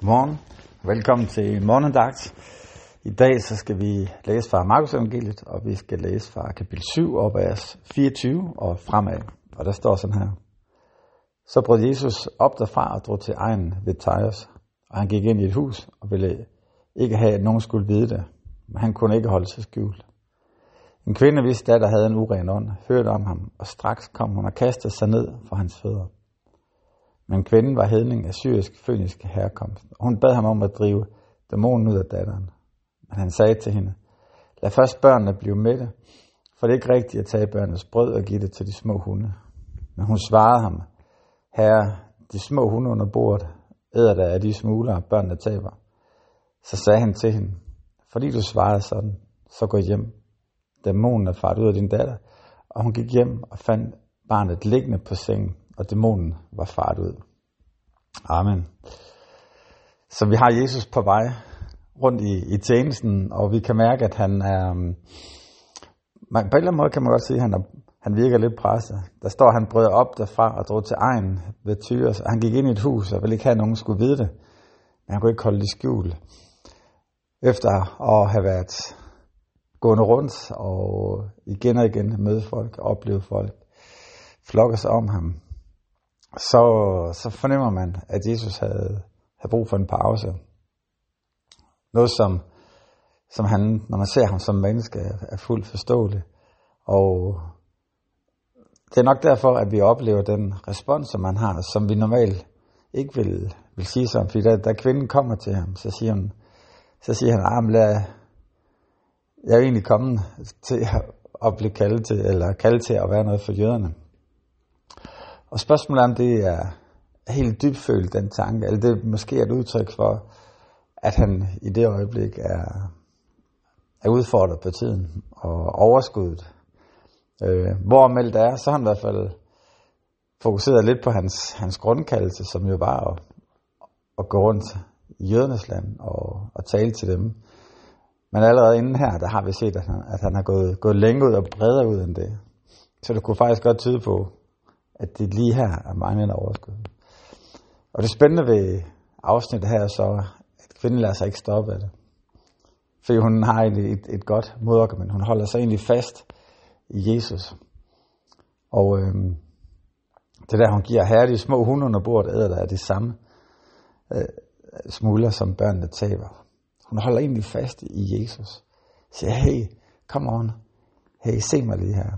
Godmorgen. Velkommen til morgendagt. I dag så skal vi læse fra Markus evangeliet, og vi skal læse fra kapitel 7 og vers 24 og fremad. Og der står sådan her. Så brød Jesus op derfra og drog til egen ved Tejos, og han gik ind i et hus og ville ikke have, at nogen skulle vide det, men han kunne ikke holde sig skjult. En kvinde, hvis datter havde en uren ånd, hørte om ham, og straks kom hun og kastede sig ned for hans fødder. Men kvinden var hedning af syrisk fønisk herkomst, og hun bad ham om at drive dæmonen ud af datteren. Men han sagde til hende, lad først børnene blive med det, for det er ikke rigtigt at tage børnenes brød og give det til de små hunde. Men hun svarede ham, herre, de små hunde under bordet æder der af de smugler, børnene taber. Så sagde han til hende, fordi du svarede sådan, så gå hjem. Dæmonen er fart ud af din datter, og hun gik hjem og fandt barnet liggende på sengen, og dæmonen var fart ud. Amen. Så vi har Jesus på vej rundt i, i tjenesten, og vi kan mærke, at han er, mm, man, på en eller anden måde kan man godt sige, at han, er, han virker lidt presset. Der står, at han brød op derfra og drog til egen ved Tyres. Han gik ind i et hus og ville ikke have, at nogen skulle vide det. Men han kunne ikke holde det skjul. Efter at have været gående rundt og igen og igen møde folk, opleve folk, flokke sig om ham, så, så fornemmer man, at Jesus havde, havde brug for en pause. Noget, som, som han, når man ser ham som menneske, er fuldt forståeligt. Og det er nok derfor, at vi oplever den respons, som man har, som vi normalt ikke vil, vil sige sådan. Fordi da, da kvinden kommer til ham, så siger, hun, så siger han, ah, lad, jeg er egentlig kommet til at blive kaldet til, eller kaldet til at være noget for jøderne. Og spørgsmålet er, om det er helt dybfølt, den tanke, eller det måske er et udtryk for, at han i det øjeblik er, er udfordret på tiden og overskuddet. Øh, hvor meldt er, så har han i hvert fald fokuseret lidt på hans, hans grundkaldelse, som jo var at, at gå rundt i jødernes land og, og tale til dem. Men allerede inden her, der har vi set, at han, at han har gået, gået længere ud og bredere ud end det. Så det kunne faktisk godt tyde på, at det lige her er manglende overskud. Og det spændende ved afsnittet her er så, at kvinden lader sig ikke stoppe af det. Fordi hun har egentlig et, et godt modargument. Hun holder sig egentlig fast i Jesus. Og øhm, det der, hun giver her, de små hunde under bordet, æder der er det samme øh, smuler, som børnene taber. Hun holder egentlig fast i Jesus. Siger, hey, come on. Hey, se mig lige her.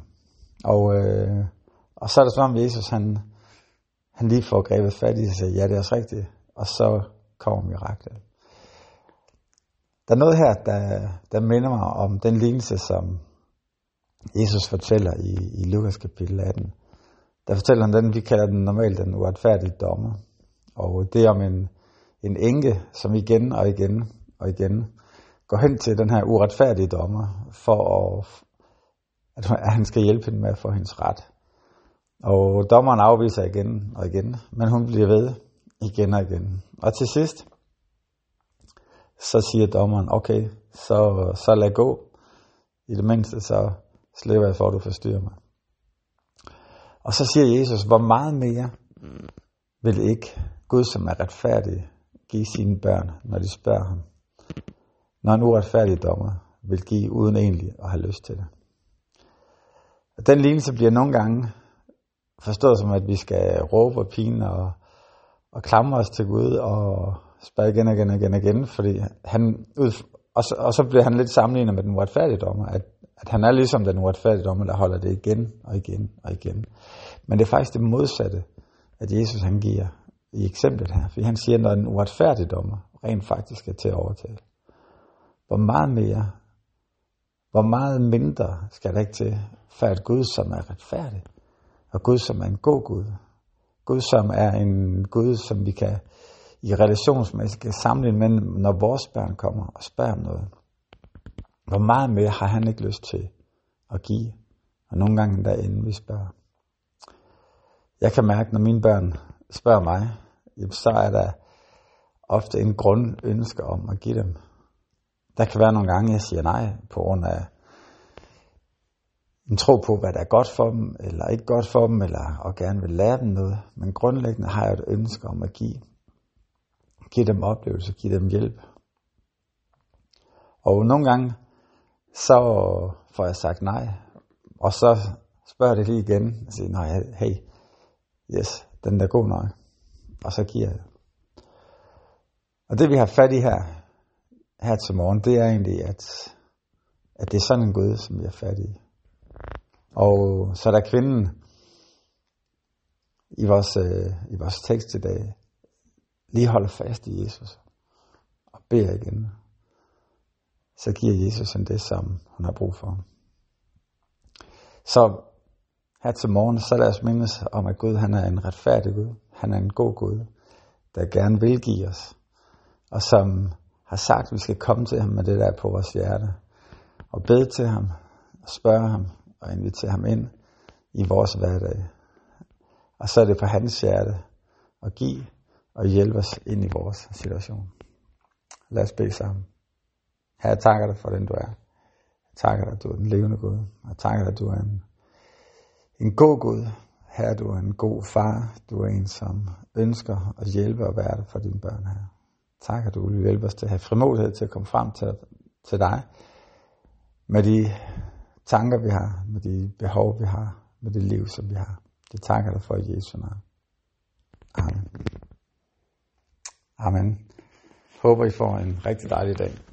Og øh, og så er det som om Jesus, han, han lige får grebet fat i sig og siger, ja, det er også rigtigt. Og så kommer miraklet. Der er noget her, der, der minder mig om den lignelse, som Jesus fortæller i, i Lukas kapitel 18. Der fortæller han den, vi kalder den normalt den uretfærdige dommer. Og det er om en, en enke, som igen og igen og igen går hen til den her uretfærdige dommer, for at, at han skal hjælpe hende med at få hendes ret. Og dommeren afviser igen og igen, men hun bliver ved igen og igen. Og til sidst, så siger dommeren, okay, så, så lad gå. I det mindste, så slipper jeg for, at du forstyrrer mig. Og så siger Jesus, hvor meget mere vil ikke Gud, som er retfærdig, give sine børn, når de spørger ham. Når en uretfærdig dommer vil give uden egentlig at have lyst til det. Og den lignelse bliver nogle gange forstået som, at vi skal råbe og pine og, og klamre os til Gud og spørge igen og igen og igen og igen, fordi han, ud, og, så, og så bliver han lidt sammenlignet med den uretfærdige dommer, at, at han er ligesom den uretfærdige dommer, der holder det igen og igen og igen. Men det er faktisk det modsatte, at Jesus han giver i eksemplet her, fordi han siger, når den uretfærdige dommer rent faktisk er til at overtale, hvor meget mere, hvor meget mindre skal der ikke til, for at Gud, som er retfærdig, og Gud, som er en god Gud. Gud, som er en Gud, som vi kan i relationsmæssigt kan sammenligne med, når vores børn kommer og spørger om noget. Hvor meget mere har han ikke lyst til at give? Og nogle gange endda inden vi spørger. Jeg kan mærke, når mine børn spørger mig, så er der ofte en grundønske om at give dem. Der kan være nogle gange, jeg siger nej, på grund af en tro på, hvad der er godt for dem, eller ikke godt for dem, eller og gerne vil lære dem noget. Men grundlæggende har jeg et ønske om at give. give dem oplevelser, give dem hjælp. Og nogle gange, så får jeg sagt nej, og så spørger det lige igen, og siger, nej, hey, yes, den er god nok. Og så giver jeg. Og det vi har fat i her, her til morgen, det er egentlig, at, at det er sådan en Gud, som vi har fat i. Og øh, så er der kvinden i vores, øh, i vores tekst i dag, lige holder fast i Jesus og beder igen. Så giver Jesus hende det, som hun har brug for. Så her til morgen, så lad os mindes om, at Gud han er en retfærdig Gud. Han er en god Gud, der gerne vil give os. Og som har sagt, at vi skal komme til ham med det der på vores hjerte. Og bede til ham, og spørge ham, og invitere ham ind i vores hverdag. Og så er det på hans hjerte at give og hjælpe os ind i vores situation. Lad os bede sammen. Her jeg takker dig for den du er. Jeg takker dig, at du er den levende Gud. Jeg takker dig, at du er en, en god Gud. Her du er en god far. Du er en, som ønsker at hjælpe og være der for dine børn her. Tak, at du vil hjælpe os til at have frimodighed til at komme frem til, til dig. Med de tanker, vi har. Med de behov, vi har. Med det liv, som vi har. Det takker dig for i Jesu navn. Amen. Amen. Håber I får en rigtig dejlig dag.